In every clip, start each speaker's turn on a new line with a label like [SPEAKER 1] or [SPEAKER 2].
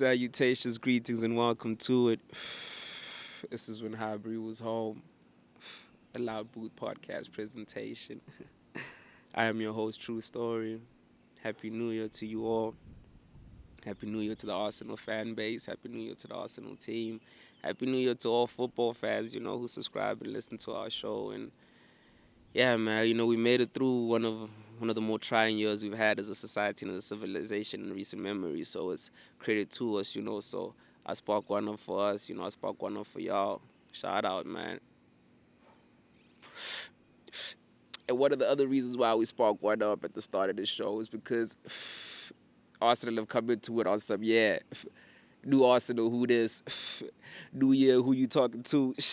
[SPEAKER 1] Salutations, greetings, and welcome to it. This is when Highbury was home. A Loud Booth podcast presentation. I am your host, True Story. Happy New Year to you all. Happy New Year to the Arsenal fan base. Happy New Year to the Arsenal team. Happy New Year to all football fans, you know, who subscribe and listen to our show. And yeah, man, you know, we made it through one of one of the more trying years we've had as a society and as a civilization in recent memory. So it's credit to us, you know. So I spark one up for us, you know, I spark one up for y'all. Shout out, man. And one of the other reasons why we spark one up at the start of this show is because Arsenal have come into it on some, yeah, new Arsenal, who this, new year, who you talking to.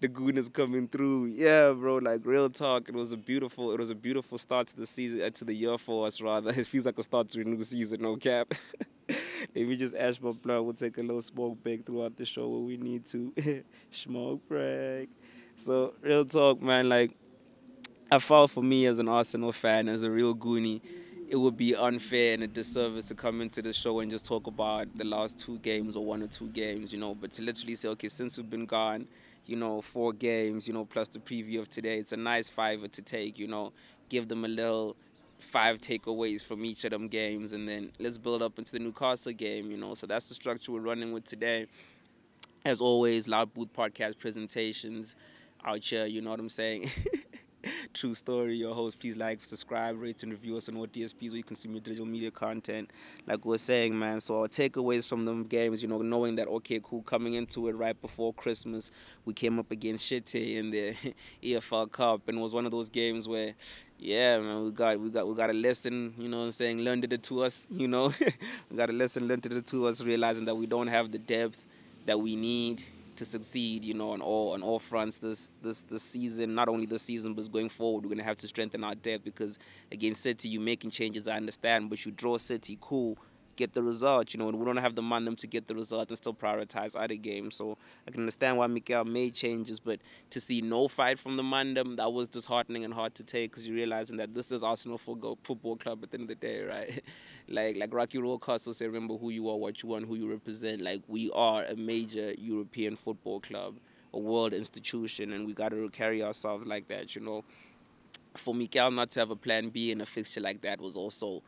[SPEAKER 1] the goon is coming through. Yeah, bro. Like real talk. It was a beautiful. It was a beautiful start to the season, uh, to the year for us. Rather, it feels like a start to a new season. No cap. Me just ash my blunt. We'll take a little smoke break throughout the show where we need to. smoke break. So real talk, man. Like I felt for me as an Arsenal fan, as a real goonie it would be unfair and a disservice to come into the show and just talk about the last two games or one or two games, you know, but to literally say, okay, since we've been gone, you know, four games, you know, plus the preview of today. It's a nice fiver to take, you know, give them a little five takeaways from each of them games, and then let's build up into the Newcastle game, you know. So that's the structure we're running with today. As always, Loud Booth Podcast presentations out here, you know what I'm saying? True story. Your host, please like, subscribe, rate, and review us on all DSPs where you consume your digital media content. Like we are saying, man. So our takeaways from them games, you know, knowing that okay, cool, coming into it right before Christmas, we came up against City in the EFL Cup, and it was one of those games where yeah, man, we got we got we got a lesson, you know what I'm saying, learned it to us, you know. we got a lesson learned it to us, realizing that we don't have the depth that we need to succeed, you know, on all on all fronts this this this season. Not only this season, but going forward, we're gonna have to strengthen our depth because against City, you're making changes, I understand, but you draw City, cool get the result. You know, and we don't have the momentum to get the result and still prioritize other games. So I can understand why Mikel made changes, but to see no fight from the momentum, that was disheartening and hard to take because you're realizing that this is Arsenal Football Club at the end of the day, right? like like Rocky Rocastle said, remember who you are, what you want, who you represent. Like we are a major European football club, a world institution, and we got to carry ourselves like that. You know, for Mikel not to have a plan B in a fixture like that was also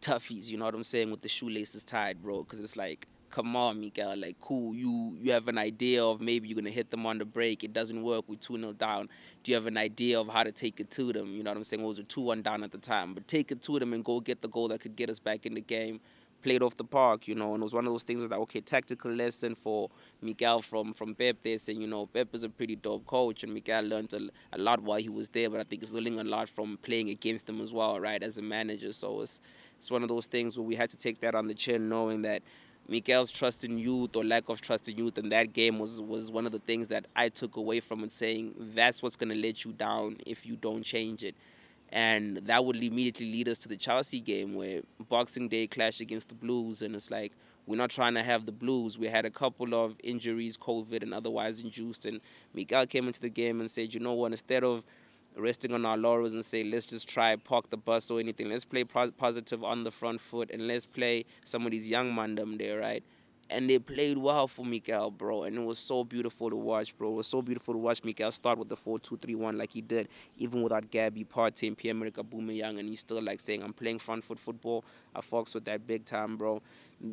[SPEAKER 1] toughies. You know what I'm saying? With the shoelaces tied, bro. Because it's like, come on, Miguel. Like, cool. You you have an idea of maybe you're gonna hit them on the break. It doesn't work. We two 0 down. Do you have an idea of how to take it to them? You know what I'm saying? It was a two one down at the time, but take it to them and go get the goal that could get us back in the game. Played off the park, you know, and it was one of those things. Was like, okay, tactical lesson for Miguel from from Pep. They saying, you know, Pep is a pretty dope coach, and Miguel learned a, a lot while he was there. But I think he's learning a lot from playing against them as well, right, as a manager. So it's it's one of those things where we had to take that on the chin, knowing that Miguel's trust in youth or lack of trust in youth in that game was, was one of the things that I took away from it, saying that's what's going to let you down if you don't change it. And that would immediately lead us to the Chelsea game where Boxing Day clash against the Blues. And it's like, we're not trying to have the Blues. We had a couple of injuries, COVID and otherwise induced. And Miguel came into the game and said, you know what, instead of resting on our laurels and say, let's just try park the bus or anything. Let's play positive on the front foot and let's play some of these young mandem there, right? And they played well for Mikel, bro. And it was so beautiful to watch, bro. It was so beautiful to watch Mikel start with the 4-2-3-1 like he did, even without Gabby, Partey, and Pierre-Emerick Aubameyang. And he's still like saying, I'm playing front foot football. I fucks with that big time, bro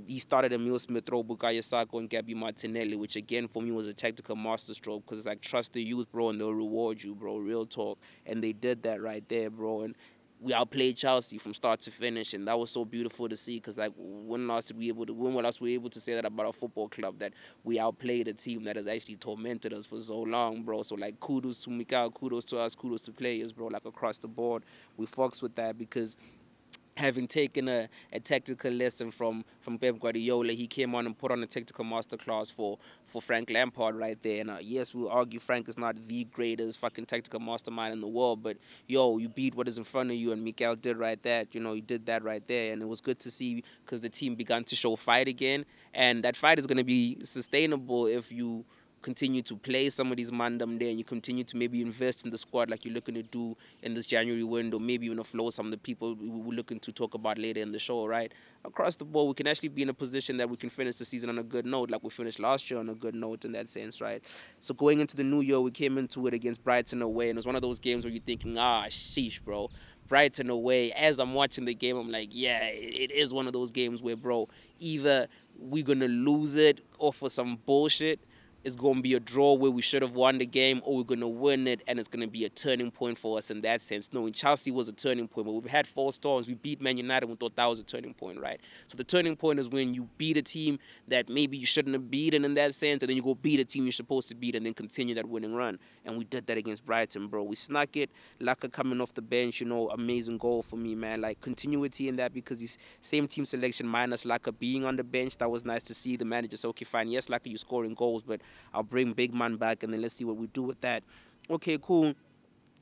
[SPEAKER 1] he started Emil Smith Rowe, Bukayo Saka, and Gabby Martinelli, which again for me was a tactical masterstroke because it's like trust the youth, bro, and they'll reward you, bro. Real talk, and they did that right there, bro. And we outplayed Chelsea from start to finish, and that was so beautiful to see. Because like, when else did we able to? When else were we able to say that about a football club that we outplayed a team that has actually tormented us for so long, bro? So like, kudos to Mikel, kudos to us, kudos to players, bro. Like across the board, we fucks with that because having taken a, a tactical lesson from, from Pep Guardiola, he came on and put on a tactical masterclass for, for Frank Lampard right there. And uh, yes, we'll argue Frank is not the greatest fucking tactical mastermind in the world, but yo, you beat what is in front of you, and Mikel did right that. You know, he did that right there, and it was good to see because the team began to show fight again, and that fight is going to be sustainable if you continue to play some of these mandem there and you continue to maybe invest in the squad like you're looking to do in this January window, maybe even offload some of the people we're looking to talk about later in the show, right? Across the board, we can actually be in a position that we can finish the season on a good note, like we finished last year on a good note in that sense, right? So going into the new year, we came into it against Brighton away, and it was one of those games where you're thinking, ah, sheesh, bro. Brighton away. As I'm watching the game, I'm like, yeah, it is one of those games where, bro, either we're gonna lose it or for some bullshit it's going to be a draw where we should have won the game or we're going to win it and it's going to be a turning point for us in that sense. Knowing Chelsea was a turning point, but we've had four storms. We beat Man United. We thought that was a turning point, right? So the turning point is when you beat a team that maybe you shouldn't have beaten in that sense, and then you go beat a team you're supposed to beat and then continue that winning run. And we did that against Brighton, bro. We snuck it. Laka coming off the bench, you know, amazing goal for me, man. Like continuity in that because he's same team selection minus Laka being on the bench. That was nice to see. The manager said, okay, fine. Yes, Laka, you're scoring goals, but I'll bring big man back and then let's see what we do with that. Okay, cool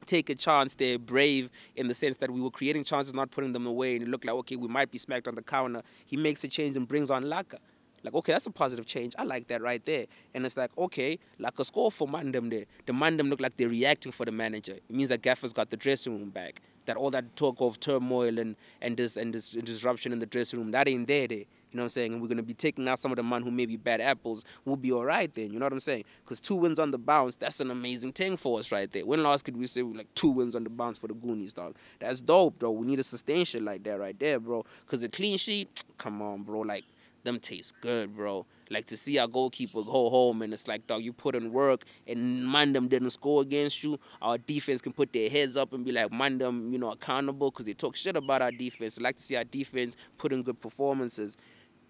[SPEAKER 1] take a chance They're brave in the sense that we were creating chances, not putting them away, and it looked like okay, we might be smacked on the counter. He makes a change and brings on Laka. Like, okay, that's a positive change. I like that right there. And it's like, okay, like a score for Mandem there. The Mandem look like they're reacting for the manager. It means that Gaffer's got the dressing room back. That all that talk of turmoil and, and this and this disruption in the dressing room, that ain't there there. You know what I'm saying? And we're going to be taking out some of the man who may be bad apples. We'll be all right then. You know what I'm saying? Because two wins on the bounce, that's an amazing thing for us right there. When last could we say like two wins on the bounce for the Goonies, dog? That's dope, bro. We need to sustain shit like that right there, bro. Because a clean sheet, come on, bro. Like, them taste good, bro. Like to see our goalkeeper go home and it's like, dog, you put in work and Mandem didn't score against you. Our defense can put their heads up and be like, Mandem, you know, accountable because they talk shit about our defense. I like to see our defense put in good performances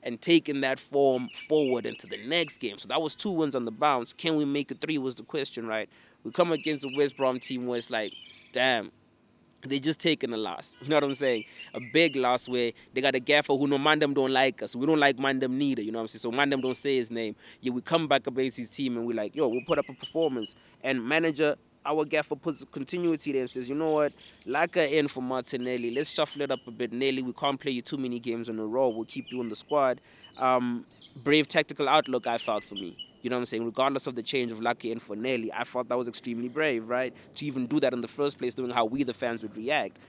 [SPEAKER 1] and taking that form forward into the next game. So that was two wins on the bounce. Can we make it three was the question, right? We come against a West Brom team where it's like, damn, they just taking a loss. You know what I'm saying? A big loss where they got a gaffer who no Mandem don't like us. We don't like Mandem neither. You know what I'm saying? So Mandem don't say his name. Yeah, we come back against his team and we're like, yo, we'll put up a performance. And manager our gaffer puts continuity there and says, you know what, like Laka in for Martinelli. Let's shuffle it up a bit. Nelly, we can't play you too many games in a row. We'll keep you in the squad. Um, brave tactical outlook, I felt for me. You know what I'm saying? Regardless of the change of Lucky in for Nelly, I thought that was extremely brave, right? To even do that in the first place, knowing how we, the fans, would react.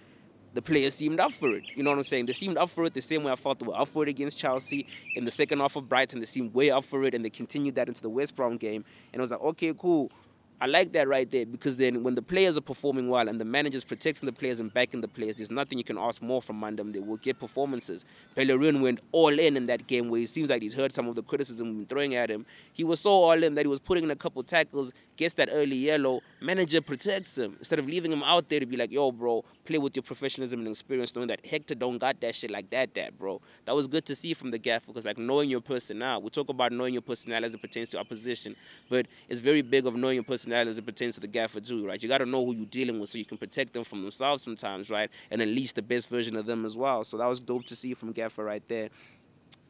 [SPEAKER 1] The players seemed up for it. You know what I'm saying? They seemed up for it the same way I thought they were up for it against Chelsea. In the second half of Brighton, they seemed way up for it, and they continued that into the West Brom game. And I was like, okay, cool I like that right there because then when the players are performing well and the manager's protecting the players and backing the players, there's nothing you can ask more from Mandem. They will get performances. Bellerin went all in in that game where it seems like he's heard some of the criticism we've been throwing at him. He was so all in that he was putting in a couple tackles, gets that early yellow. Manager protects him instead of leaving him out there to be like, yo, bro, play with your professionalism and experience, knowing that Hector don't got that shit like that, that, bro. That was good to see from the gaffer because, like, knowing your personnel. We talk about knowing your personnel as it pertains to opposition, but it's very big of knowing your personnel as it pertains to the gaffer, too, right? You got to know who you're dealing with so you can protect them from themselves sometimes, right? And unleash the best version of them as well. So that was dope to see from gaffer right there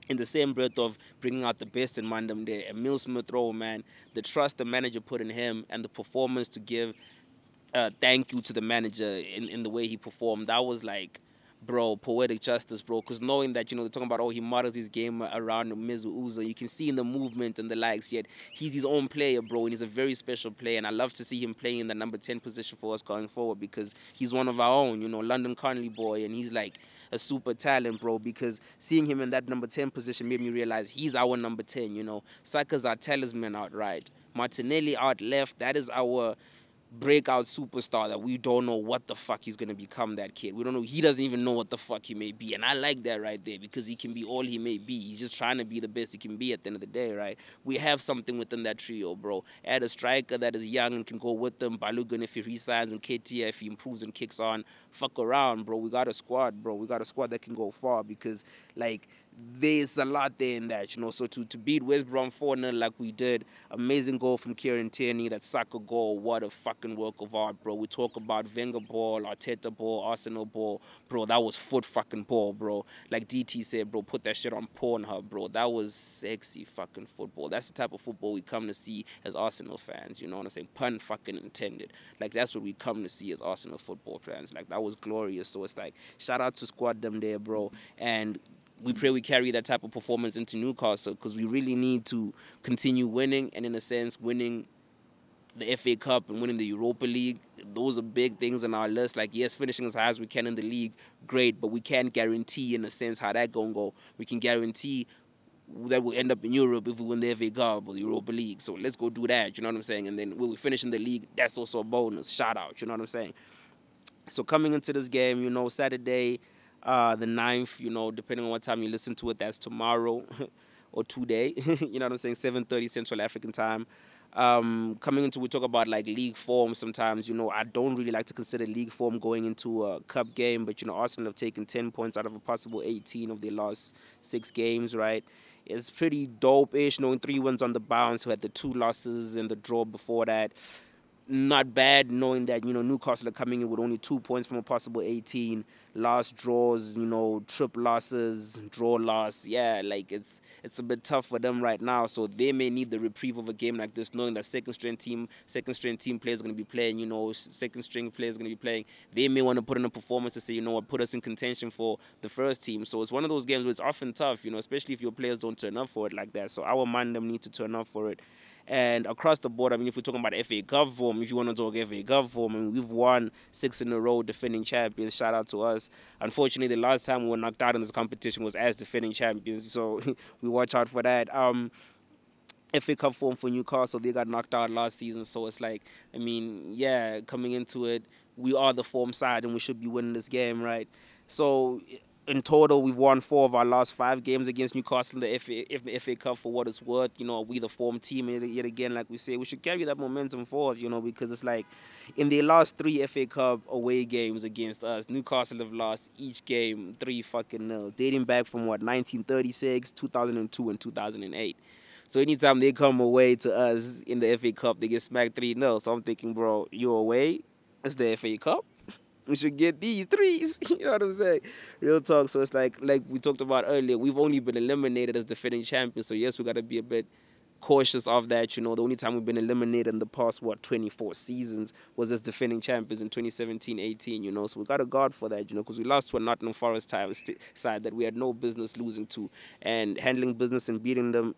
[SPEAKER 1] in the same breath of bringing out the best in Mandem there. Emil Smith Rowe, man, the trust the manager put in him and the performance to give uh, thank you to the manager in, in the way he performed. That was like, bro, poetic justice, bro. Because knowing that, you know, they're talking about, oh, he models his game around Mesut Ozil. You can see in the movement and the likes, yet he's his own player, bro, and he's a very special player. And I love to see him playing in the number 10 position for us going forward because he's one of our own, you know, London Conley boy. And he's like, a super talent, bro, because seeing him in that number 10 position made me realize he's our number 10, you know. Saka's our talisman outright. Martinelli out left, that is our breakout superstar that we don't know what the fuck he's gonna become. That kid, we don't know. He doesn't even know what the fuck he may be, and I like that right there because he can be all he may be. He's just trying to be the best he can be at the end of the day, right? We have something within that trio, bro. Add a striker that is young and can go with them. Balogun if he resigns and KT if he improves and kicks on. Fuck around, bro. We got a squad, bro. We got a squad that can go far because like there's a lot there in that, you know. So to, to beat West Brom 4 0 like we did, amazing goal from Kieran Tierney, that soccer goal, what a fucking work of art, bro. We talk about Wenger ball, Arteta ball, Arsenal ball, bro. That was foot fucking ball, bro. Like DT said, bro, put that shit on Pornhub, bro. That was sexy fucking football. That's the type of football we come to see as Arsenal fans, you know what I'm saying? Pun fucking intended. Like that's what we come to see as Arsenal football fans. Like that was glorious. So it's like, shout out to squad them there, bro. And we pray we carry that type of performance into Newcastle because we really need to continue winning and, in a sense, winning the FA Cup and winning the Europa League. Those are big things on our list. Like, yes, finishing as high as we can in the league, great, but we can't guarantee, in a sense, how that going to go. We can guarantee that we'll end up in Europe if we win the FA Cup or the Europa League. So let's go do that, you know what I'm saying? And then when we finish in the league, that's also a bonus. Shout out, you know what I'm saying? So coming into this game, you know, Saturday, uh, the 9th, you know, depending on what time you listen to it, that's tomorrow or today. you know what I'm saying? 7.30 Central African time. Um, coming into, we talk about like league form sometimes, you know, I don't really like to consider league form going into a cup game, but, you know, Arsenal have taken 10 points out of a possible 18 of their last six games, right? It's pretty dope-ish, knowing three wins on the bounce, who had the two losses and the draw before that not bad knowing that you know Newcastle are coming in with only two points from a possible 18 last draws you know trip losses draw loss. Yeah like it's it's a bit tough for them right now. So they may need the reprieve of a game like this knowing that second string team second string team players going to be playing you know second string players going to be playing. They may want to put in a performance to say you know what? Put us in contention for the first team. So it's one of those games where it's often tough you know especially if your players don't turn up for it like that. So our mind them need to turn up for it and across the board, I mean, if we're talking about FA Cup form, if you want to talk FA Cup form, I mean, we've won six in a row, defending champions. Shout out to us. Unfortunately, the last time we were knocked out in this competition was as defending champions, so we watch out for that. Um, FA Cup form for Newcastle, they got knocked out last season, so it's like, I mean, yeah, coming into it, we are the form side and we should be winning this game, right? So in total, we've won four of our last five games against Newcastle in the FA, the FA Cup for what it's worth. You know, we the form team yet again, like we say, we should carry that momentum forward. You know, because it's like in the last three FA Cup away games against us, Newcastle have lost each game three fucking nil, dating back from what 1936, 2002, and 2008. So anytime they come away to us in the FA Cup, they get smacked three 0 So I'm thinking, bro, you away? It's the FA Cup we should get these threes. you know what I'm saying? Real talk. So it's like like we talked about earlier, we've only been eliminated as defending champions. So yes, we gotta be a bit cautious of that. You know, the only time we've been eliminated in the past, what, 24 seasons was as defending champions in 2017 18, you know. So we got to guard for that, you know, because we lost to a Nottingham Forest side that we had no business losing to. And handling business and beating them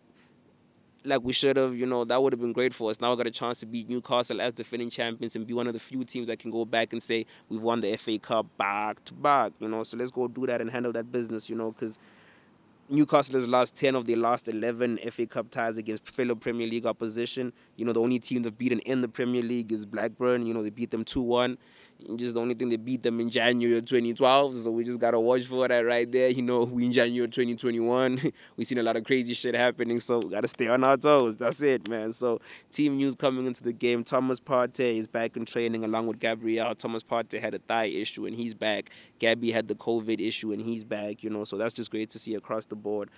[SPEAKER 1] like we should have. You know, that would have been great for us. Now we got a chance to beat Newcastle as defending champions and be one of the few teams that can go back and say we've won the FA Cup back to back. You know, so let's go do that and handle that business. You know, because Newcastle has lost 10 of their last 11 FA Cup ties against fellow Premier League opposition. You know, the only team they've beaten in the Premier League is Blackburn. You know, they beat them 2 1 just the only thing they beat them in January 2012. So we just gotta watch for that right there. You know, we in January 2021. we seen a lot of crazy shit happening, so we gotta stay on our toes. That's it, man. So team news coming into the game. Thomas Partey is back in training along with Gabriel. Thomas Partey had a thigh issue and he's back. Gabby had the COVID issue and he's back. You know, so that's just great to see across the board.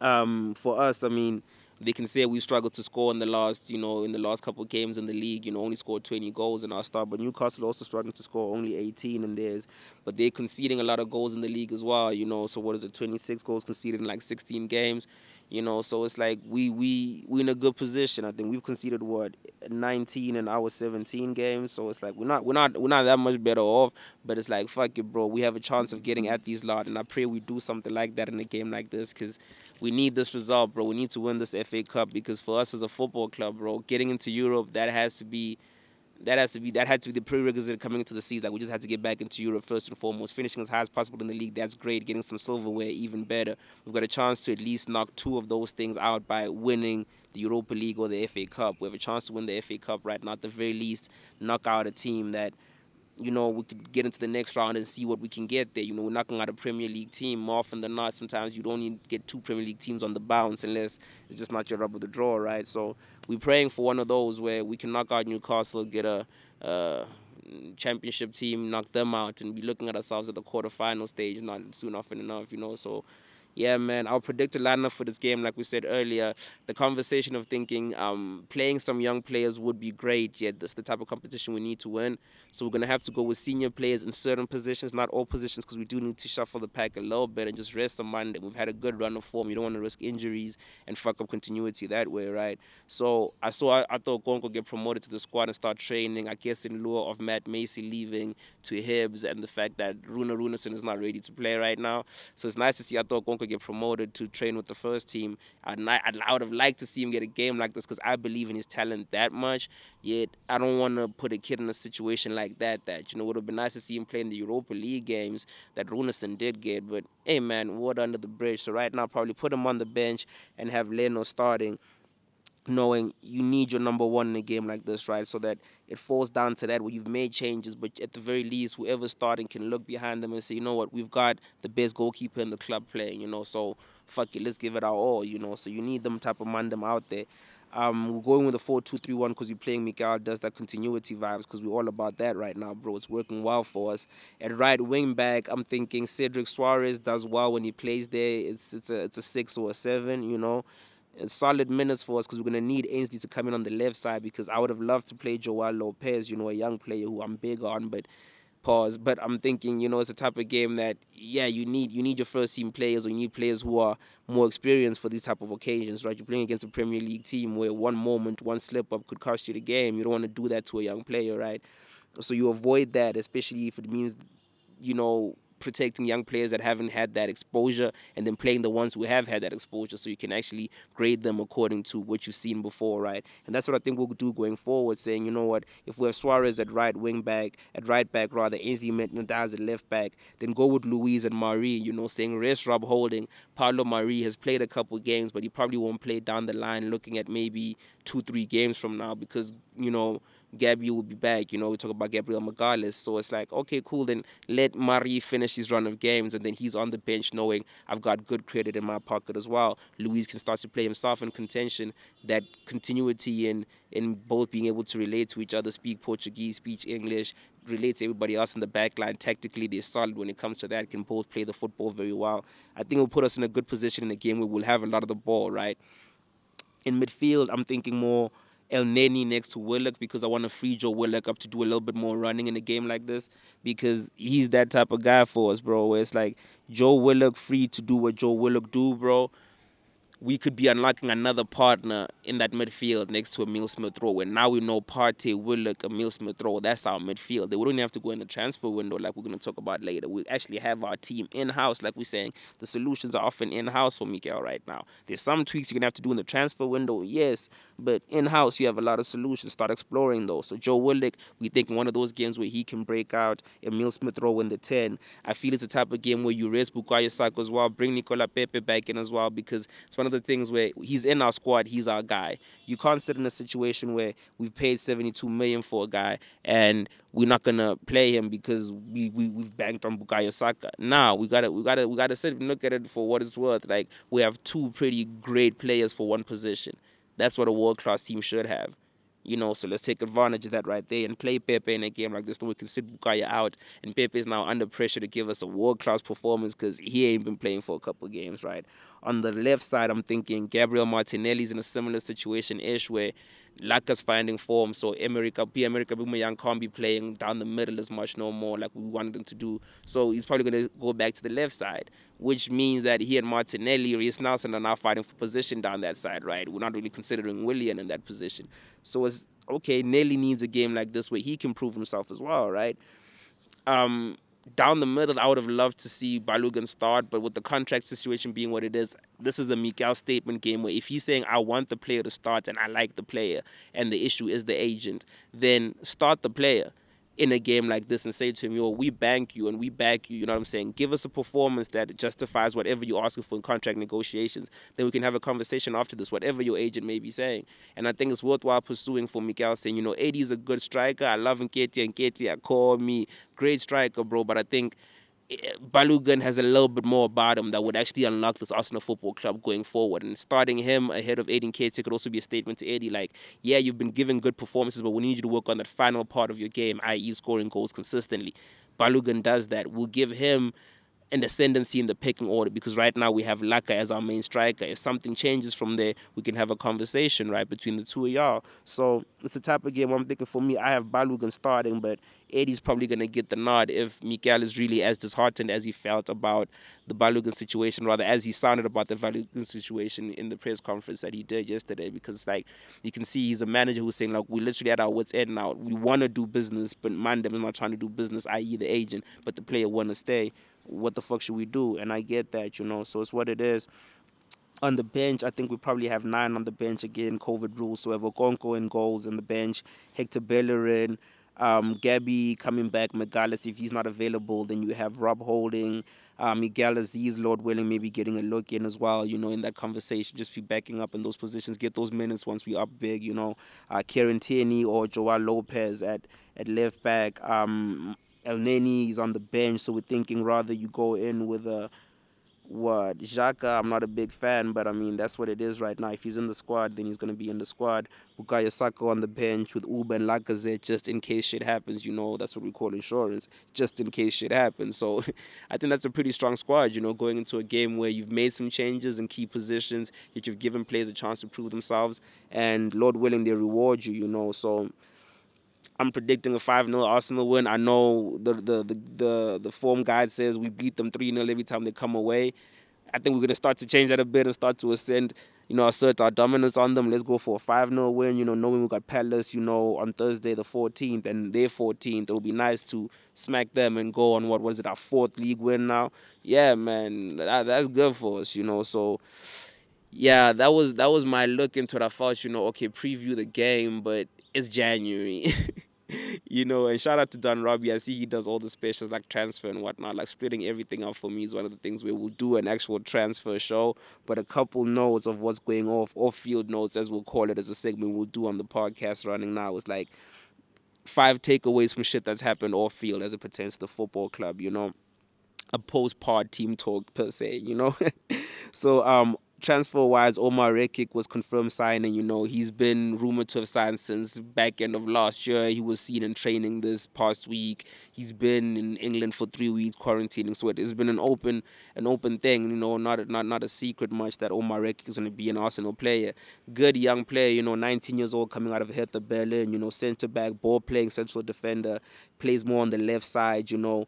[SPEAKER 1] Um, for us, I mean they can say we struggled to score in the last, you know, in the last couple of games in the league. You know, only scored 20 goals in our start, but Newcastle also struggling to score only 18 in theirs. But they're conceding a lot of goals in the league as well. You know, so what is it? 26 goals conceded in like 16 games. You know, so it's like we we we in a good position. I think we've conceded what 19 in our 17 games. So it's like we're not we're not we're not that much better off. But it's like fuck it, bro. We have a chance of getting at these lot, and I pray we do something like that in a game like this because we need this result, bro. We need to win this FA Cup because for us as a football club, bro, getting into Europe that has to be that has to be that had to be the prerequisite coming into the season. Like we just had to get back into Europe first and foremost, finishing as high as possible in the league. That's great. Getting some silverware, even better. We've got a chance to at least knock two of those things out by winning the Europa League or the FA Cup. We have a chance to win the FA Cup right now. At the very least, knock out a team that you know, we could get into the next round and see what we can get there. You know, we're knocking out a Premier League team. More often than not, sometimes you don't even get two Premier League teams on the bounce unless it's just not your rub of the draw, right? So we're praying for one of those where we can knock out Newcastle, get a, a championship team, knock them out, and be looking at ourselves at the quarterfinal stage not soon often enough, you know. So yeah, man, I'll predict a lineup for this game, like we said earlier. The conversation of thinking um, playing some young players would be great, yet this is the type of competition we need to win. So we're going to have to go with senior players in certain positions, not all positions, because we do need to shuffle the pack a little bit and just rest on Monday. We've had a good run of form. You don't want to risk injuries and fuck up continuity that way, right? So I saw I, Arthur Okonkwo get promoted to the squad and start training, I guess in lieu of Matt Macey leaving to Hibs and the fact that Rune Runarsson is not ready to play right now. So it's nice to see Arthur Okonkwo get promoted to train with the first team. I'd, I'd, I would have liked to see him get a game like this because I believe in his talent that much. Yet I don't want to put a kid in a situation like that. That you know would have been nice to see him play in the Europa League games that Runarsson did get. But hey, man, water under the bridge. So right now, probably put him on the bench and have Leno starting knowing you need your number one in a game like this, right? So that it falls down to that where you've made changes, but at the very least, whoever's starting can look behind them and say, you know what, we've got the best goalkeeper in the club playing, you know, so fuck it, let's give it our all, you know. So you need them type of man them out there. Um, we're going with a 4 2 3 1 because we're playing Mikel does that continuity vibes because we're all about that right now, bro. It's working well for us. At right wing back, I'm thinking Cedric Soares does well when he plays there. It's it's a it's a six or a seven, you know solid minutes for us because we're going to need Ainsley to come in on the left side because I would have loved to play Joel Lopez, you know, a young player who I'm big on, but pause. But I'm thinking, you know, it's a type of game that, yeah, you need you need your first team players or you need players who are more experienced for these type of occasions, right? You're playing against a Premier League team where one moment, one slip up could cost you the game. You don't want to do that to a young player, right? So you avoid that, especially if it means, you know, protecting young players that haven't had that exposure and then playing the ones who have had that exposure so you can actually grade them according to what you've seen before, right? And that's what I think we'll do going forward, saying, you know what, if we have Soares at right wing back, at right back rather, Ainsley Nadaz at left back, then go with Luiz and Mari, you know, saying rest Rob Holding. Pablo Mari has played a couple games, but he probably won't play down the line looking at maybe two, three games from now because, you know, Gabriel will be back. You know, we talk about Gabriel Magalhaes. So it's like, okay, cool. Then let Mari finish his run of games, and then he's on the bench knowing I've got good credit in my pocket as well. Luiz can start to play himself in contention. That continuity in in both being able to relate to each other, speak Portuguese, speak English, relate to everybody else in the back line. Tactically, they're solid when it comes to that. Can both play the football very well. I think it'll put us in a good position in a game where we'll have a lot of the ball, right? In midfield, I'm thinking more Elneny next to Willock because I want to free Joe Willock up to do a little bit more running in a game like this because he's that type of guy for us, bro. Where it's like Joe Willock free to do what Joe Willock do, bro we could be unlocking another partner in that midfield next to Emil Smith Rowe. And now we know Partey, Willock, Emil Smith Rowe. That's our midfield. They wouldn't have to go in the transfer window like we're going to talk about later. We actually have our team in house, like we're saying. The solutions are often in house for Mikel right now. There's some tweaks you're going to have to do in the transfer window, yes, but in house you have a lot of solutions. Start exploring those. So Joe Willock, we think one of those games where he can break out. Emil Smith Rowe in the 10. I feel it's a type of game where you raise Bukayo Saka as well, bring Nicola Pepe back in as well because it's one of the things where he's in our squad, he's our guy. You can't sit in a situation where we've paid 72 million for a guy and we're not gonna play him because we, we we've banked on Bukayo Saka. Now we gotta we gotta we gotta sit and look at it for what it's worth. Like we have two pretty great players for one position. That's what a world class team should have. You know, so let's take advantage of that right there and play Pepe in a game like this. So we can sit Bukayo out, and Pepe is now under pressure to give us a world class performance because he ain't been playing for a couple games, right? On the left side, I'm thinking Gabriel Martinelli's in a similar situation ish where Laka's finding form. So America, P. America Aubameyang can't be playing down the middle as much no more like we wanted him to do. So he's probably going to go back to the left side, which means that he and Martinelli, Reiss Nelson are now fighting for position down that side, right? We're not really considering Willian in that position. So it's okay. Nelly needs a game like this where he can prove himself as well, right? Um, down the middle, I would have loved to see Balogun start, but with the contract situation being what it is, this is a Mikel statement game where if he's saying, I want the player to start and I like the player, and the issue is the agent, then start the player in a game like this and say to him, yo, we bank you and we back you, you know what I'm saying? Give us a performance that justifies whatever you're asking for in contract negotiations. Then we can have a conversation after this, whatever your agent may be saying. And I think it's worthwhile pursuing for Mikel saying, you know, AD is a good striker. I love Nketiah and Nketiah call me great striker, bro. But I think Balogun has a little bit more about him that would actually unlock this Arsenal Football Club going forward. And starting him ahead of Aiden Nketiah could also be a statement to Eddie like, yeah, you've been giving good performances, but we need you to work on that final part of your game, i.e., scoring goals consistently. Balogun does that. We'll give him an ascendancy in the picking order because right now we have Laka as our main striker. If something changes from there, we can have a conversation, right, between the two of y'all. So it's the type of game I'm thinking for me, I have Balogun starting, but Eddie's probably going to get the nod if Miguel is really as disheartened as he felt about the Balogun situation, rather as he sounded about the Balogun situation in the press conference that he did yesterday. Because like you can see he's a manager who's saying like we literally at our wits end now. We want to do business, but Mandem is not trying to do business, i.e. the agent, but the player want to stay what the fuck should we do? And I get that, you know. So it's what it is. On the bench, I think we probably have nine on the bench again. COVID rules. So we have Okonkwo in goals on the bench, Hector Bellerin, um, Gabby coming back, Magalhaes. If he's not available, then you have Rob Holding, uh, Miguel Azeez, Lord willing, maybe getting a look in as well. You know, in that conversation, just be backing up in those positions, get those minutes once we up big. You know, uh, Kieran Tierney or Joao Lopez at at left back. Um, Elneny is on the bench, so we're thinking rather you go in with a what Xhaka. I'm not a big fan, but I mean that's what it is right now. If he's in the squad, then he's gonna be in the squad. Bukayo Saka on the bench with Uba and Lacazette, just in case shit happens. You know that's what we call insurance, just in case shit happens. So I think that's a pretty strong squad. You know, going into a game where you've made some changes in key positions, that you've given players a chance to prove themselves, and Lord willing, they reward you. You know, so I'm predicting a 5 0 Arsenal win. I know the, the, the, the, the form guide says we beat them 3 0 every time they come away. I think we're going to start to change that a bit and start to ascend, you know, assert our dominance on them. Let's go for a 5 0 win, you know, knowing we got Palace, you know, on Thursday the 14th and their 14th. It'll be nice to smack them and go on what was it, our fourth league win now? Yeah, man, that, that's good for us, you know. So, yeah, that was that was my look into it. I thought, you know, okay, preview the game, but it's January. you know, and shout out to Don Robbie. I see he does all the specials like transfer and whatnot. Like splitting everything up for me is one of the things where we'll do an actual transfer show, but a couple notes of what's going off, off field notes, as we'll call it, as a segment we'll do on the podcast running now. Is like five takeaways from shit that's happened off field as it pertains to the football club, you know. A post pod team talk per se, you know. so um transfer wise, Omar Rekik was confirmed signing. You know, he's been rumored to have signed since back end of last year. He was seen in training this past week. He's been in England for three weeks quarantining. So it has been an open an open thing. You know, not not not a secret much that Omar Rekik is going to be an Arsenal player. Good young player. You know, 19 years old, coming out of Hertha Berlin. You know, centre back, ball playing central defender, plays more on the left side. You know.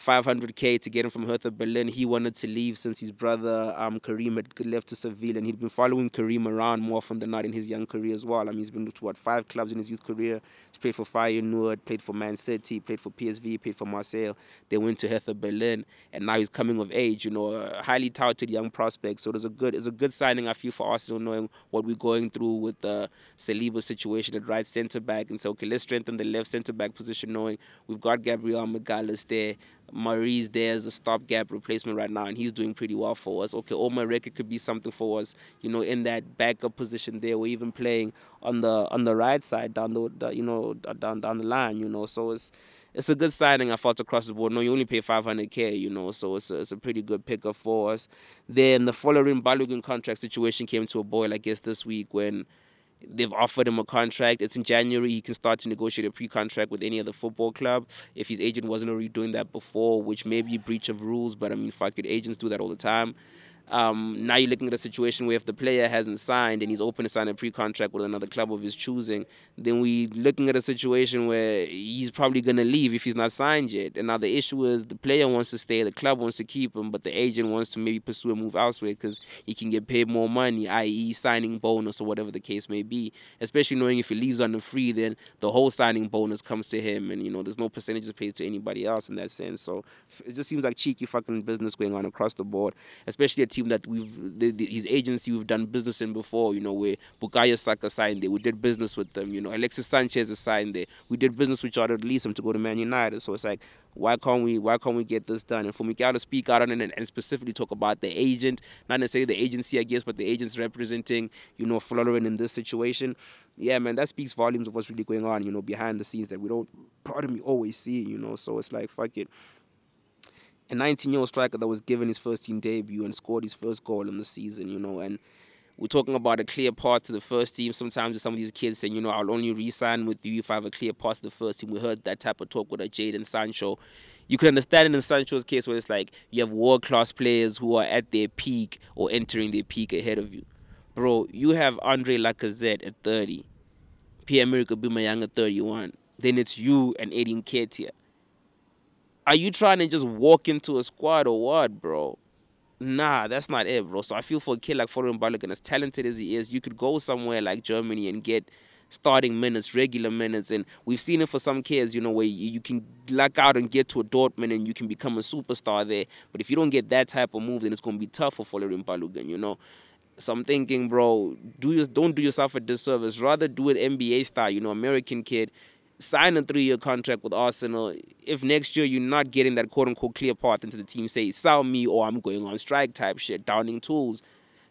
[SPEAKER 1] 500k to get him from Hertha Berlin. He wanted to leave since his brother um, Karim had left to Seville, and he'd been following Karim around more often than not in his young career as well. I mean, he's been to what five clubs in his youth career. He's played for Feyenoord, played for Man City, played for PSV, played for Marseille. They went to Hertha Berlin, and now he's coming of age. You know, a highly touted young prospect. So it was a good, it's a good signing. I feel for Arsenal, knowing what we're going through with the Saliba situation at right centre back, and so okay, let's strengthen the left centre back position, knowing we've got Gabriel Magalhaes there. Mari's there as a stopgap replacement right now, and he's doing pretty well for us. Okay, Omar Rekik could be something for us, you know, in that backup position there, or even playing on the on the right side down the, the you know down down the line, you know. So it's it's a good signing I thought across the board. No, you only pay 500k, you know, so it's a, it's a pretty good pickup for us. Then the following Balogun contract situation came to a boil, I guess, this week when They've offered him a contract. It's in January. He can start to negotiate a pre-contract with any other football club. If his agent wasn't already doing that before, which may be breach of rules, but I mean, fuck it, agents do that all the time. Um, now you're looking at a situation where if the player hasn't signed and he's open to sign a pre-contract with another club of his choosing, then we're looking at a situation where he's probably going to leave if he's not signed yet. And now the issue is the player wants to stay, the club wants to keep him, but the agent wants to maybe pursue a move elsewhere because he can get paid more money, i.e. signing bonus or whatever the case may be. Especially knowing if he leaves on the free, then the whole signing bonus comes to him and, you know, there's no percentages paid to anybody else in that sense. So it just seems like cheeky fucking business going on across the board, especially a team team that we've the, the, his agency we've done business in before. You know, where Bukayo Saka signed there, we did business with them. You know, Alexis Sanchez is signed there. We did business with Jordan release him to go to Man United. So it's like, why can't we? Why can't we get this done? And for Miguel to speak out on it and, and specifically talk about the agent, not necessarily the agency, I guess, but the agents representing, you know, Folarin in this situation. Yeah, man, that speaks volumes of what's really going on, you know, behind the scenes that we don't, pardon me, always see, you know. So it's like, fuck it a 19 year old striker that was given his first team debut and scored his first goal in the season, you know, and we're talking about a clear path to the first team. Sometimes with some of these kids saying, you know, I'll only re-sign with you if I have a clear path to the first team. We heard that type of talk with a Jadon Sancho you can understand it in Sancho's case where it's like you have world class players who are at their peak or entering their peak ahead of you. Bro, you have Andre Lacazette at 30, Pierre-Emerick Aubameyang at 31. Then it's you and Eddie Nketiah. Are you trying to just walk into a squad or what, bro? Nah, that's not it, bro. So I feel for a kid like Folarin Balogun, as talented as he is, you could go somewhere like Germany and get starting minutes, regular minutes. And we've seen it for some kids, you know, where you, you can luck out and get to a Dortmund and you can become a superstar there. But if you don't get that type of move, then it's going to be tough for Folarin Balogun, you know. So I'm thinking, bro, do you, don't do yourself a disservice. Rather do it NBA style, you know, American kid. Sign a three year contract with Arsenal. If next year you're not getting that quote unquote clear path into the team, say, sell me or I'm going on strike type shit, downing tools,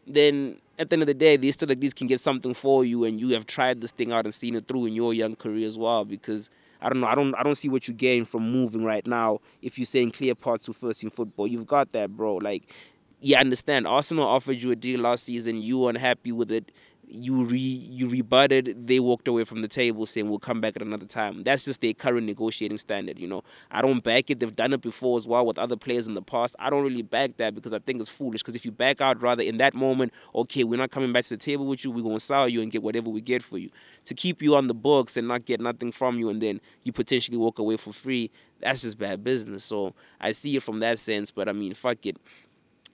[SPEAKER 1] then at the end of the day, they still these can get something for you, and you have tried this thing out and seen it through in your young career as well. Because I don't know, I don't, I don't see what you gain from moving right now. If you're saying clear path to first in football, you've got that, bro. Like, yeah, I understand. Arsenal offered you a deal last season. You weren't happy with it you re you rebutted, they walked away from the table saying we'll come back at another time. That's just their current negotiating standard, you know. I don't back it. They've done it before as well with other players in the past. I don't really back that because I think it's foolish. Because if you back out rather in that moment, okay, we're not coming back to the table with you, we're gonna sell you and get whatever we get for you. To keep you on the books and not get nothing from you and then you potentially walk away for free, that's just bad business. So I see it from that sense, but I mean fuck it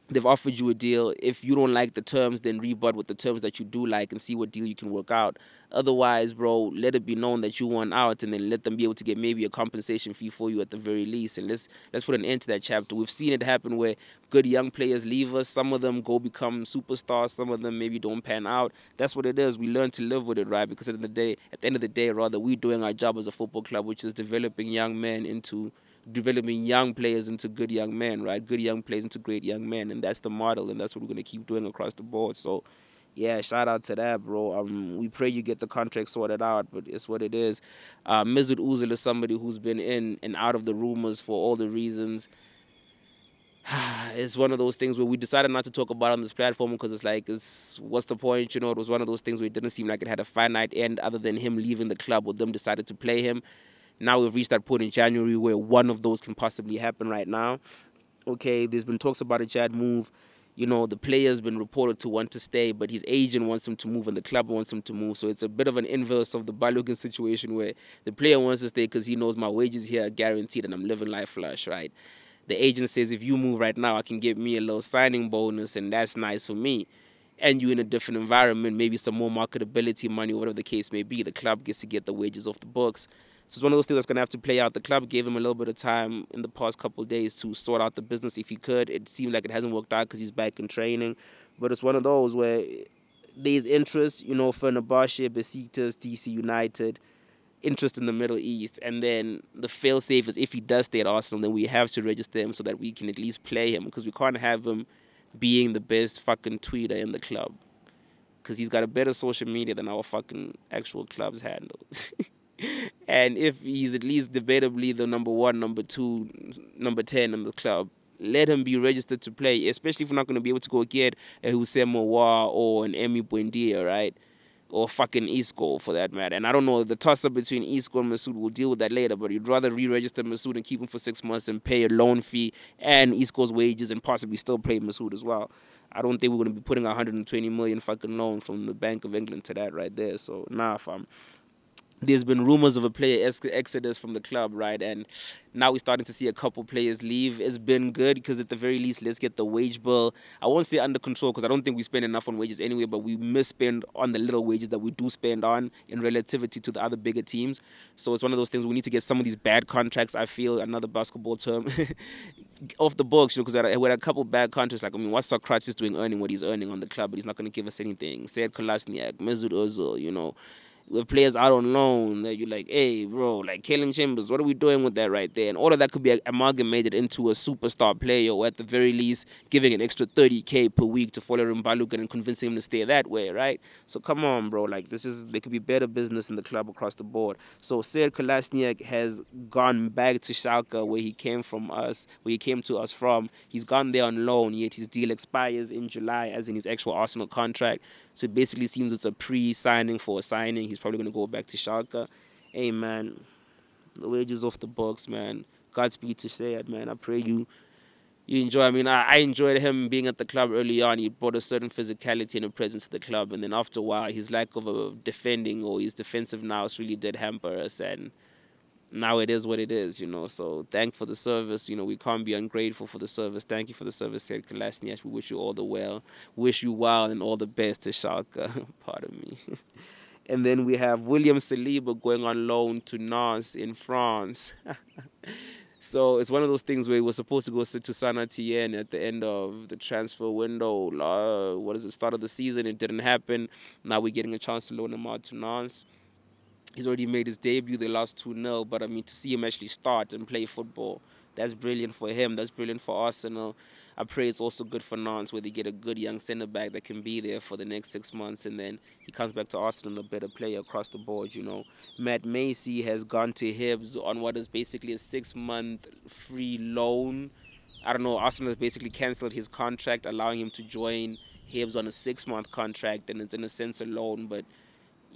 [SPEAKER 1] they've offered you a deal. If you don't like the terms, then rebut with the terms that you do like and see what deal you can work out. Otherwise, bro, let it be known that you want out and then let them be able to get maybe a compensation fee for you at the very least. And let's let's put an end to that chapter. We've seen it happen where good young players leave us. Some of them go become superstars. Some of them maybe don't pan out. That's what it is. We learn to live with it, right? Because at the, end of the day, at the end of the day, rather, we're doing our job as a football club, which is developing young men into developing young players into good young men, right? Good young players into great young men, and that's the model, and that's what we're gonna keep doing across the board. So, yeah, shout out to that, bro. Um, we pray you get the contract sorted out, but it's what it is. Uh, Mesut is somebody who's been in and out of the rumors for all the reasons. it's one of those things where we decided not to talk about on this platform because it's like, it's what's the point? You know, it was one of those things where it didn't seem like it had a finite end other than him leaving the club or them decided to play him. Now we've reached that point in January where one of those can possibly happen right now. Okay, there's been talks about a Jad move. You know, the player's been reported to want to stay, but his agent wants him to move and the club wants him to move. So it's a bit of an inverse of the Balogun situation where the player wants to stay because he knows my wages here are guaranteed and I'm living life flush, right? The agent says if you move right now, I can get me a little signing bonus and that's nice for me and you in a different environment, maybe some more marketability money, whatever the case may be, the club gets to get the wages off the books. So it's one of those things that's going to have to play out. The club gave him a little bit of time in the past couple days to sort out the business if he could. It seemed like it hasn't worked out because he's back in training. But it's one of those where there's interest, you know, Fenerbahce, Besiktas, DC United, interest in the Middle East. And then the fail safe is if he does stay at Arsenal, then we have to register him so that we can at least play him because we can't have him being the best fucking tweeter in the club because he's got a better social media than our fucking actual club's handles. and if he's at least debatably the number one, number two, number 10 in the club, let him be registered to play, especially if we're not going to be able to go get a Houssem Aouar or an Emi Buendia, right? Or fucking Isco for that matter. And I don't know, the toss up between Isco and Mesut, we'll deal with that later, but you'd rather re register Mesut and keep him for six months and pay a loan fee and Isco's wages and possibly still pay Mesut as well. I don't think we're going to be putting 120 million fucking loan from the Bank of England to that right there. So, nah, fam there's been rumors of a player exodus from the club, right? And now we're starting to see a couple players leave. It's been good because at the very least, let's get the wage bill. I won't say under control because I don't think we spend enough on wages anyway, but we misspend on the little wages that we do spend on in relativity to the other bigger teams. So it's one of those things we need to get some of these bad contracts. I feel another basketball term off the books, you know, because we had a couple bad contracts. Like I mean, what's Sokratis doing earning what he's earning on the club, but he's not going to give us anything. Sead Kolasinac, Mesut Ozil, you know with players out on loan that you're like, hey, bro, like Calum Chambers, what are we doing with that right there? And all of that could be amalgamated into a superstar player, or at the very least, giving an extra 30k per week to Folarin Balogun and convincing him to stay that way, right? So come on, bro, like this is there could be better business in the club across the board. So Sead Kolasinac has gone back to Schalke where he came from us, where he came to us from. He's gone there on loan, yet his deal expires in July, as in his actual Arsenal contract. So it basically seems it's a pre-signing for a signing. He's probably gonna go back to Schalke. Hey man, the wages off the books, man. Godspeed to Sayed, man. I pray you you enjoy. I mean, I, I enjoyed him being at the club early on. He brought a certain physicality and a presence to the club, and then after a while, his lack of a defending or his defensive now really did hamper us. And now it is what it is, you know. So thank for the service. You know, we can't be ungrateful for the service. Thank you for the service, Sead Kolasinac. We wish you all the well. Wish you well and all the best to Schalke. Pardon me. and then we have William Saliba going on loan to Nantes in France. So it's one of those things where he was supposed to go to Saint Etienne at the end of the transfer window. Uh, what is it? Start of the season. It didn't happen. Now we're getting a chance to loan him out to Nantes. He's already made his debut. They lost 2 0. But I mean, to see him actually start and play football, that's brilliant for him. That's brilliant for Arsenal. I pray it's also good for Nantes where they get a good young centre back that can be there for the next six months and then he comes back to Arsenal a better player across the board, you know. Matt Macey has gone to Hibs on what is basically a six month free loan. I don't know, Arsenal has basically cancelled his contract, allowing him to join Hibs on a six month contract and it's in a sense a loan, but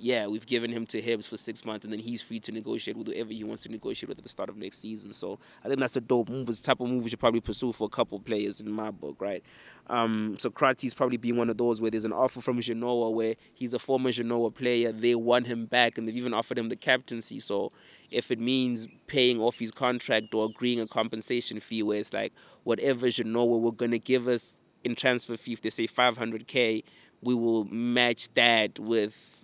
[SPEAKER 1] yeah, we've given him to Hibs for six months, and then he's free to negotiate with whoever he wants to negotiate with at the start of next season. So I think that's a dope move. It's the type of move we should probably pursue for a couple players in my book, right? Um, Sokratis probably being one of those where there's an offer from Genoa where he's a former Genoa player. They want him back, and they've even offered him the captaincy. So if it means paying off his contract or agreeing a compensation fee where it's like whatever Genoa were going to give us in transfer fee, if they say 500k, we will match that with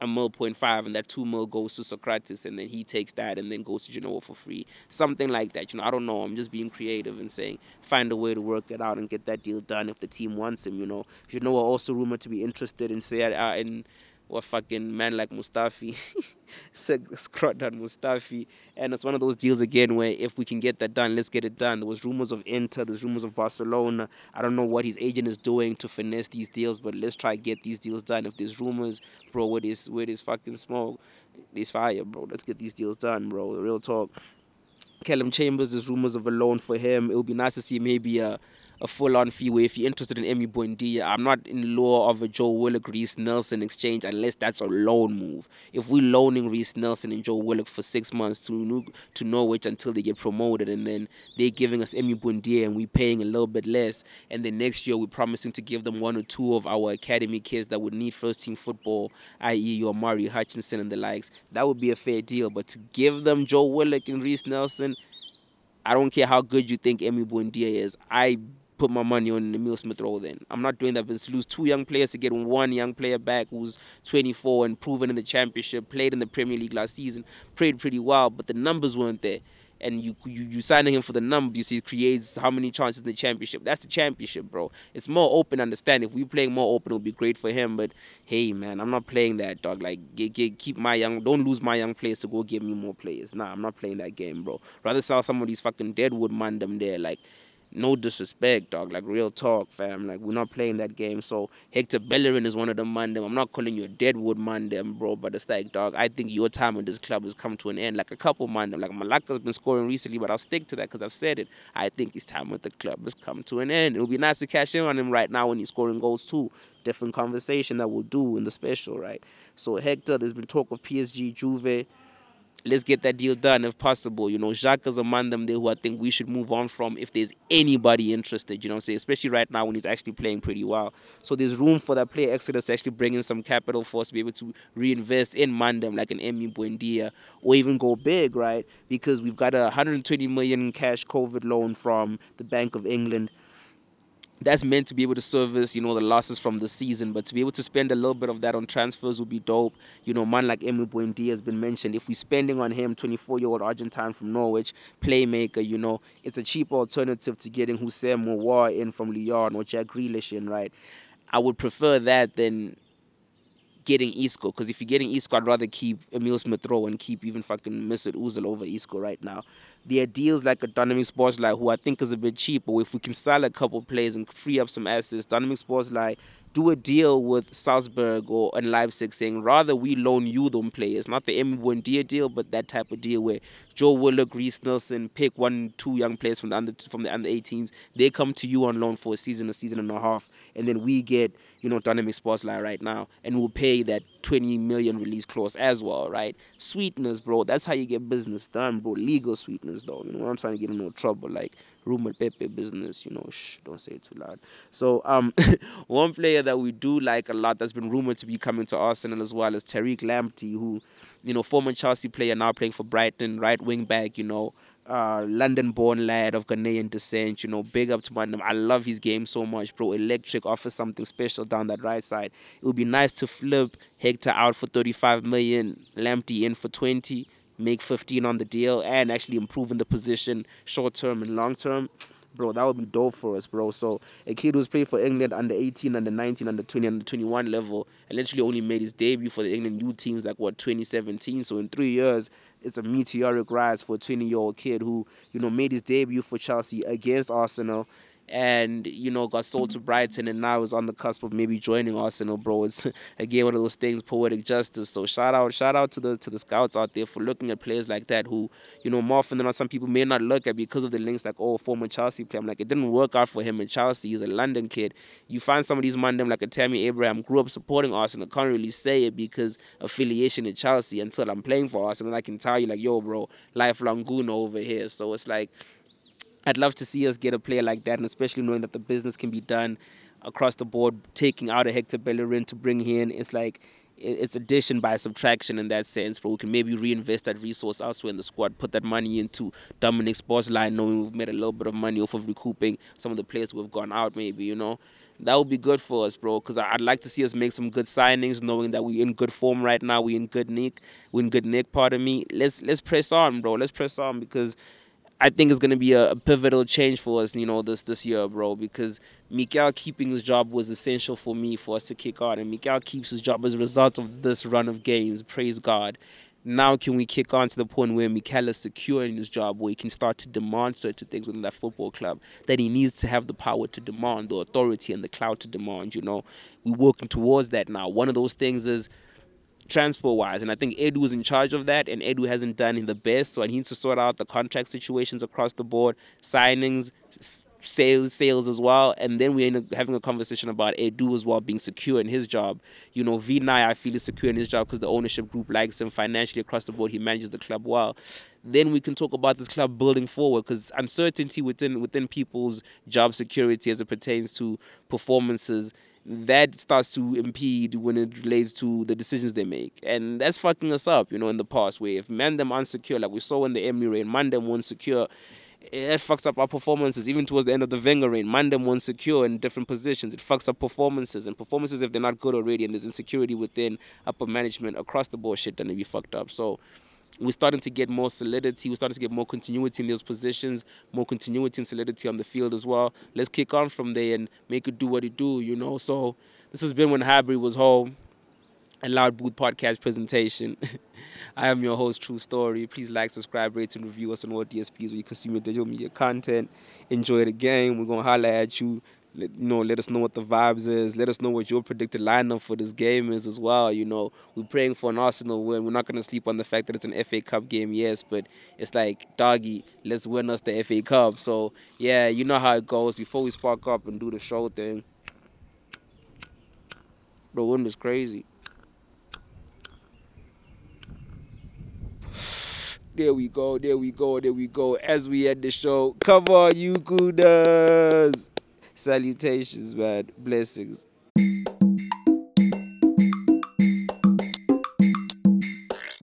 [SPEAKER 1] a mil point five and that two mil goes to Sokratis and then he takes that and then goes to Genoa for free. Something like that. You know, I don't know. I'm just being creative and saying find a way to work it out and get that deal done if the team wants him, you know. Genoa also rumored to be interested in say uh, in or fucking man like Mustafi, Shkodran Mustafi. And it's one of those deals again where if we can get that done, let's get it done. There was rumors of Inter, there's rumors of Barcelona. I don't know what his agent is doing to finesse these deals, but let's try get these deals done. If there's rumors, bro, where this where this fucking smoke, there's fire, bro. Let's get these deals done, bro. Real talk. Calum Chambers, there's rumors of a loan for him. It would be nice to see maybe a a full on fee where if you're interested in Emi Buendia, I'm not in law of a Joe Willock Reiss Nelson exchange unless that's a loan move. If we're loaning Reiss Nelson and Joe Willock for six months to to Norwich until they get promoted and then they're giving us Emi Buendia and we're paying a little bit less and then next year we're promising to give them one or two of our academy kids that would need first team football, i.e. your Mari Hutchinson and the likes, that would be a fair deal. But to give them Joe Willock and Reiss Nelson, I don't care how good you think Emi Buendia is. I put my money on Emil Smith Rowe then. I'm not doing that but to lose two young players to get one young player back who's 24 and proven in the championship, played in the Premier League last season, played pretty well, but the numbers weren't there. And you you, you signing him for the numbers, you see, it creates how many chances in the championship. That's the championship, bro. It's more open, understand. If we playing more open, it'll be great for him. But hey, man, I'm not playing that, dog. Like, get, get, keep my young, don't lose my young players to go give me more players. Nah, I'm not playing that game, bro. Rather sell some of these fucking Deadwood man them there. Like, no disrespect, dog. Like real talk, fam. Like we're not playing that game. So Hector Bellerin is one of the mandem. I'm not calling you a deadwood mandem, bro. But it's like, dog. I think your time in this club has come to an end. Like a couple mandem. Like Malaka's been scoring recently, but I'll stick to that because I've said it. I think his time with the club has come to an end. It would be nice to cash in on him right now when he's scoring goals too. Different conversation that we'll do in the special, right? So Hector, there's been talk of PSG, Juve let's get that deal done if possible. You know, Jacques is among them there who I think we should move on from if there's anybody interested, you know I'm saying? Especially right now when he's actually playing pretty well. So there's room for that player Exodus to actually bring in some capital for us to be able to reinvest in Mandem like an Emi Buendia or even go big, right? Because we've got a 120 million cash COVID loan from the Bank of England that's meant to be able to service, you know, the losses from the season. But to be able to spend a little bit of that on transfers would be dope. You know, man like Emi Buendia has been mentioned. If we're spending on him, 24-year-old Argentine from Norwich, playmaker, you know, it's a cheap alternative to getting Houssem Aouar in from Lyon or Jack Grealish in, right? I would prefer that than getting Isco. Because if you're getting Isco, I'd rather keep Emil Smith Rowe and keep even fucking Mesut Ozil over Isco right now. There are deals like a Dominik Szoboszlai who I think is a bit cheaper. if we can sell a couple players and free up some assets, Dominik Szoboszlai do a deal with Salzburg or and Leipzig saying rather we loan you them players, not the Emi Buendia deal, but that type of deal where Joe Willock, Reiss Nelson, pick one, two young players from the under from the under 18s. They come to you on loan for a season, a season and a half, and then we get you know Dominik Szoboszlai right now, and we'll pay that 20 million release clause as well, right? Sweetness, bro. That's how you get business done, bro. Legal sweetness, though. You know, I'm trying to get in no trouble. Like rumored Pepe business, you know, shh, don't say it too loud. So, um, one player that we do like a lot that's been rumored to be coming to Arsenal as well is Tariq Lamptey, who, you know, former Chelsea player now playing for Brighton, right wing back, you know, uh, London-born lad of Ghanaian descent. You know, big up to my I love his game so much, bro. Electric offers something special down that right side. It would be nice to flip Hector out for 35 million, Lamptey in for 20 make 15 on the deal and actually improve in the position short term and long term, bro, that would be dope for us, bro. So a kid who's played for England under 18, under 19, under 20, under 21 level, and literally only made his debut for the England U teams like what 2017. So in three years, it's a meteoric rise for a 20 year old kid who you know made his debut for Chelsea against Arsenal and you know got sold to mm-hmm. Brighton and now is on the cusp of maybe joining Arsenal, bro. It's again one of those things, poetic justice. So shout out, shout out to the to the scouts out there for looking at players like that who, you know, more often than not, some people may not look at because of the links like oh former Chelsea player. I'm like it didn't work out for him in Chelsea. He's a London kid. You find some of these man them like a Tammy Abraham grew up supporting Arsenal. Can't really say it because affiliation in Chelsea until I'm playing for Arsenal. I can tell you like yo, bro, lifelong goon over here. So it's like I'd love to see us get a player like that, and especially knowing that the business can be done across the board, taking out a Hector Bellerin to bring in. It's like it's addition by subtraction in that sense, but we can maybe reinvest that resource elsewhere in the squad, put that money into Dominik Szoboszlai, knowing we've made a little bit of money off of recouping some of the players who have gone out, maybe, you know. That would be good for us, bro, because I'd like to see us make some good signings, knowing that we're in good form right now. We're in good nick. We're in good nick, pardon me. Let's let's press on, bro. Let's press on because I think it's going to be a, a, pivotal change for us, you know, this this year, bro. Because Mikel keeping his job was essential for me for us to kick on, and Mikel keeps his job as a result of this run of games. Praise God. Now can we kick on to the point where Mikel is secure in his job, where he can start to demand certain things within that football club that he needs to have the power to demand, the authority and the clout to demand. You know, we're working towards that now. One of those things is transfer wise. And I think Edu is in charge of that, and Edu hasn't done the best. So I need to sort out the contract situations across the board, signings, sales, sales as well. And then we end up having a conversation about Edu as well being secure in his job. You know, Vinai, I feel is secure in his job because the ownership group likes him financially across the board. He manages the club well. Then we can talk about this club building forward because uncertainty within within people's job security as it pertains to performances that starts to impede when it relates to the decisions they make. And that's fucking us up, you know, in the past where if Mandem unsecure, like we saw in the Emery and Mandem won't secure, it fucks up our performances. Even towards the end of the Wenger reign, Mandem won't secure in different positions. It fucks up performances. And performances, if they're not good already and there's insecurity within upper management across the board, shit, then they be fucked up. So we're starting to get more solidity. We're starting to get more continuity in those positions, more continuity and solidity on the field as well. Let's kick on from there and make it do what it do, you know. So this has been when Highbury was home, a Loud Booth podcast presentation. I am your host, True Story. Please like, subscribe, rate, and review us on all DSPs where you consume your digital media content. Enjoy the game. We're gonna holler at you let, you know, let us know what the vibes is. Let us know what your predicted lineup for this game is as well. You know, we're praying for an Arsenal win. We're not going to sleep on the fact that it's an FA Cup game, yes, but it's like, doggy, let's win us the FA Cup. So, yeah, you know how it goes. Before we spark up and do the show thing, bro, wind is crazy. There we go, there we go, there we go. As we end the show, come on, you Kudas. Salutations, man. Blessings.